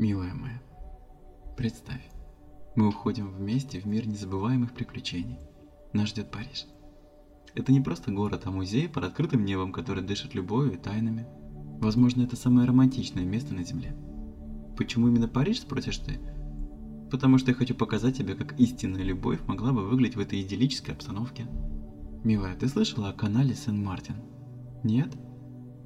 Милая моя, представь, мы уходим вместе в мир незабываемых приключений. Нас ждет Париж. Это не просто город, а музей под открытым небом, который дышит любовью и тайнами. Возможно, это самое романтичное место на Земле. Почему именно Париж, спросишь ты? Потому что я хочу показать тебе, как истинная любовь могла бы выглядеть в этой идиллической обстановке. Милая, ты слышала о канале Сен-Мартин? Нет?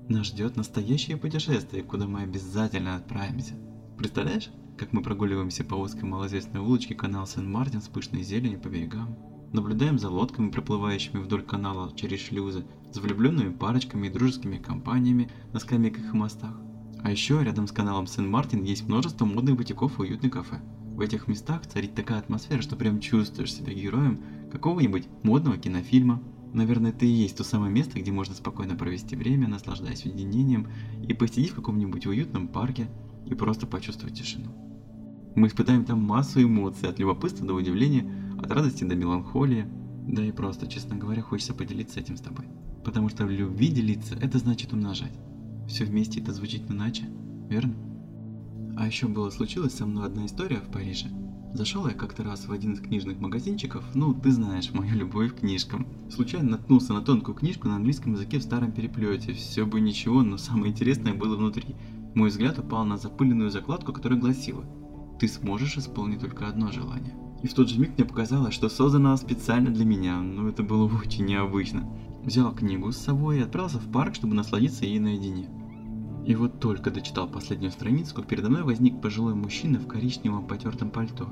Нас ждет настоящее путешествие, куда мы обязательно отправимся. Представляешь, как мы прогуливаемся по узкой малоизвестной улочке канал Сен-Мартин с пышной зеленью по берегам? Наблюдаем за лодками, проплывающими вдоль канала через шлюзы, за влюбленными парочками и дружескими компаниями на скамейках и мостах. А еще рядом с каналом Сен-Мартин есть множество модных бутиков и уютных кафе. В этих местах царит такая атмосфера, что прям чувствуешь себя героем какого-нибудь модного кинофильма. Наверное, это и есть то самое место, где можно спокойно провести время, наслаждаясь уединением и посидеть в каком-нибудь уютном парке, и просто почувствовать тишину. Мы испытаем там массу эмоций, от любопытства до удивления, от радости до меланхолии. Да и просто, честно говоря, хочется поделиться этим с тобой. Потому что в любви делиться – это значит умножать. Все вместе это звучит иначе, верно? А еще было случилось со мной одна история в Париже. Зашел я как-то раз в один из книжных магазинчиков, ну, ты знаешь, мою любовь к книжкам. Случайно наткнулся на тонкую книжку на английском языке в старом переплете. Все бы ничего, но самое интересное было внутри. Мой взгляд упал на запыленную закладку, которая гласила «Ты сможешь исполнить только одно желание». И в тот же миг мне показалось, что создана специально для меня, но это было очень необычно. Взял книгу с собой и отправился в парк, чтобы насладиться ей наедине. И вот только дочитал последнюю страницу, как передо мной возник пожилой мужчина в коричневом потертом пальто.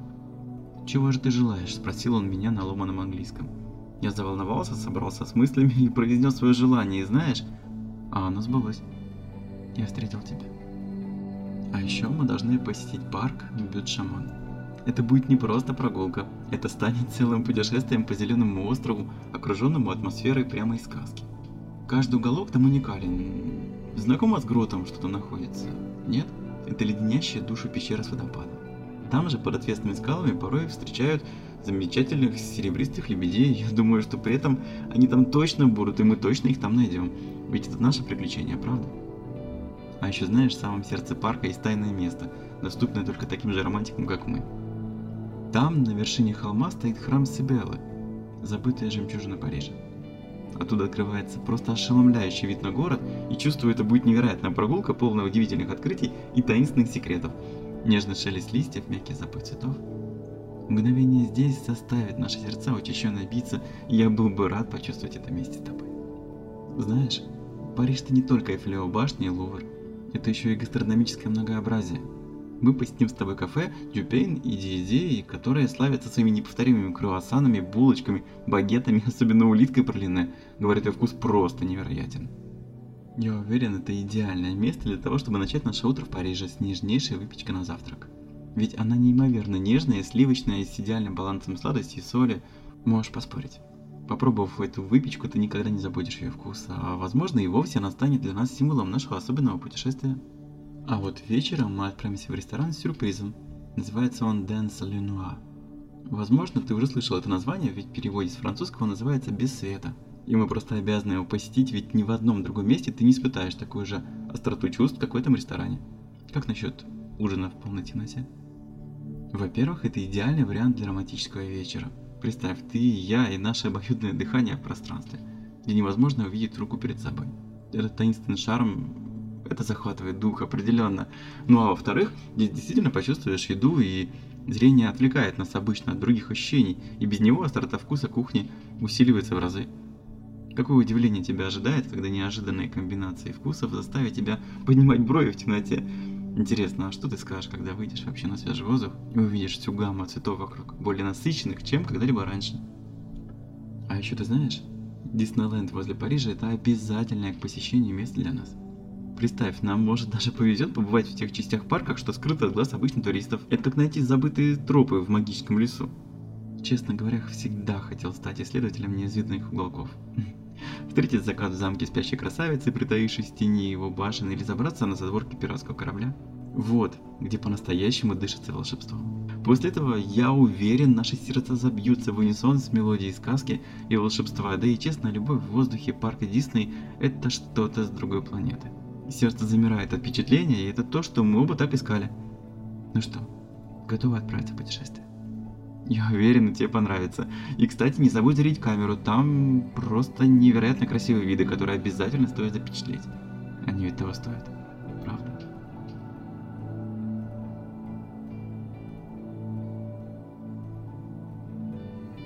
«Чего же ты желаешь?» – спросил он меня на ломаном английском. Я заволновался, собрался с мыслями и произнес свое желание, и знаешь, а оно сбылось. Я встретил тебя. А еще мы должны посетить парк Бютшамон. Это будет не просто прогулка, это станет целым путешествием по зеленому острову, окруженному атмосферой прямо из сказки. Каждый уголок там уникален. Знакомо с гротом, что там находится? Нет? Это леденящая душу пещера с водопадом. Там же под отвесными скалами порой встречают замечательных серебристых лебедей. Я думаю, что при этом они там точно будут, и мы точно их там найдем. Ведь это наше приключение, правда? А еще знаешь, в самом сердце парка есть тайное место, доступное только таким же романтикам, как мы. Там, на вершине холма, стоит храм Сибелы, забытая жемчужина Парижа. Оттуда открывается просто ошеломляющий вид на город, и чувствую, это будет невероятная прогулка, полная удивительных открытий и таинственных секретов. Нежный шелест листьев, мягкий запах цветов. Мгновение здесь заставит наши сердца учащенно биться, и я был бы рад почувствовать это вместе с тобой. Знаешь, Париж это не только Эйфелева башня и Лувр это еще и гастрономическое многообразие. Мы посетим с тобой кафе Дюпейн и Диедеи, которые славятся своими неповторимыми круассанами, булочками, багетами, особенно улиткой пролине. Говорят, ее вкус просто невероятен. Я уверен, это идеальное место для того, чтобы начать наше утро в Париже с нежнейшей выпечкой на завтрак. Ведь она неимоверно нежная, сливочная, с идеальным балансом сладости и соли. Можешь поспорить. Попробовав эту выпечку, ты никогда не забудешь ее вкус, а возможно и вовсе она станет для нас символом нашего особенного путешествия. А вот вечером мы отправимся в ресторан с сюрпризом. Называется он Dance Le. Возможно, ты уже слышал это название, ведь в переводе с французского называется «без света». И мы просто обязаны его посетить, ведь ни в одном другом месте ты не испытаешь такую же остроту чувств, как в этом ресторане. Как насчет ужина в полной темноте? Во-первых, это идеальный вариант для романтического вечера. Представь, ты, я и наше обоюдное дыхание в пространстве, где невозможно увидеть руку перед собой. Этот таинственный шарм, это захватывает дух определенно. Ну а во-вторых, здесь действительно почувствуешь еду и зрение отвлекает нас обычно от других ощущений, и без него острота вкуса кухни усиливается в разы. Какое удивление тебя ожидает, когда неожиданные комбинации вкусов заставят тебя поднимать брови в темноте, Интересно, а что ты скажешь, когда выйдешь вообще на свежий воздух и увидишь всю гамму цветов вокруг, более насыщенных, чем когда-либо раньше? А еще ты знаешь, Диснейленд возле Парижа это обязательное к посещению место для нас. Представь, нам может даже повезет побывать в тех частях парках, что скрыто от глаз обычных туристов. Это как найти забытые тропы в магическом лесу. Честно говоря, всегда хотел стать исследователем неизведанных уголков. Встретить закат в замке спящей красавицы, притаившись в тени его башен, или забраться на задворки пиратского корабля. Вот, где по-настоящему дышится волшебство. После этого, я уверен, наши сердца забьются в унисон с мелодией сказки и волшебства, да и честно, любовь в воздухе парка Дисней – это что-то с другой планеты. Сердце замирает от впечатления, и это то, что мы оба так искали. Ну что, готовы отправиться в путешествие? Я уверен, тебе понравится. И, кстати, не забудь зарить камеру, там просто невероятно красивые виды, которые обязательно стоит запечатлеть. Они ведь того стоят, правда?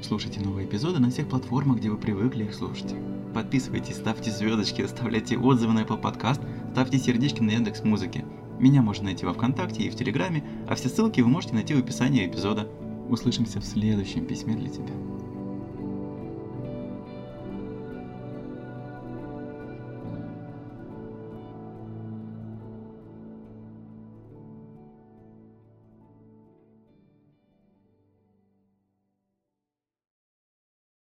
Слушайте новые эпизоды на всех платформах, где вы привыкли их слушать. Подписывайтесь, ставьте звездочки, оставляйте отзывы на Apple Podcast, ставьте сердечки на Яндекс Музыке. Меня можно найти во Вконтакте и в Телеграме, а все ссылки вы можете найти в описании эпизода. Услышимся в следующем письме для тебя.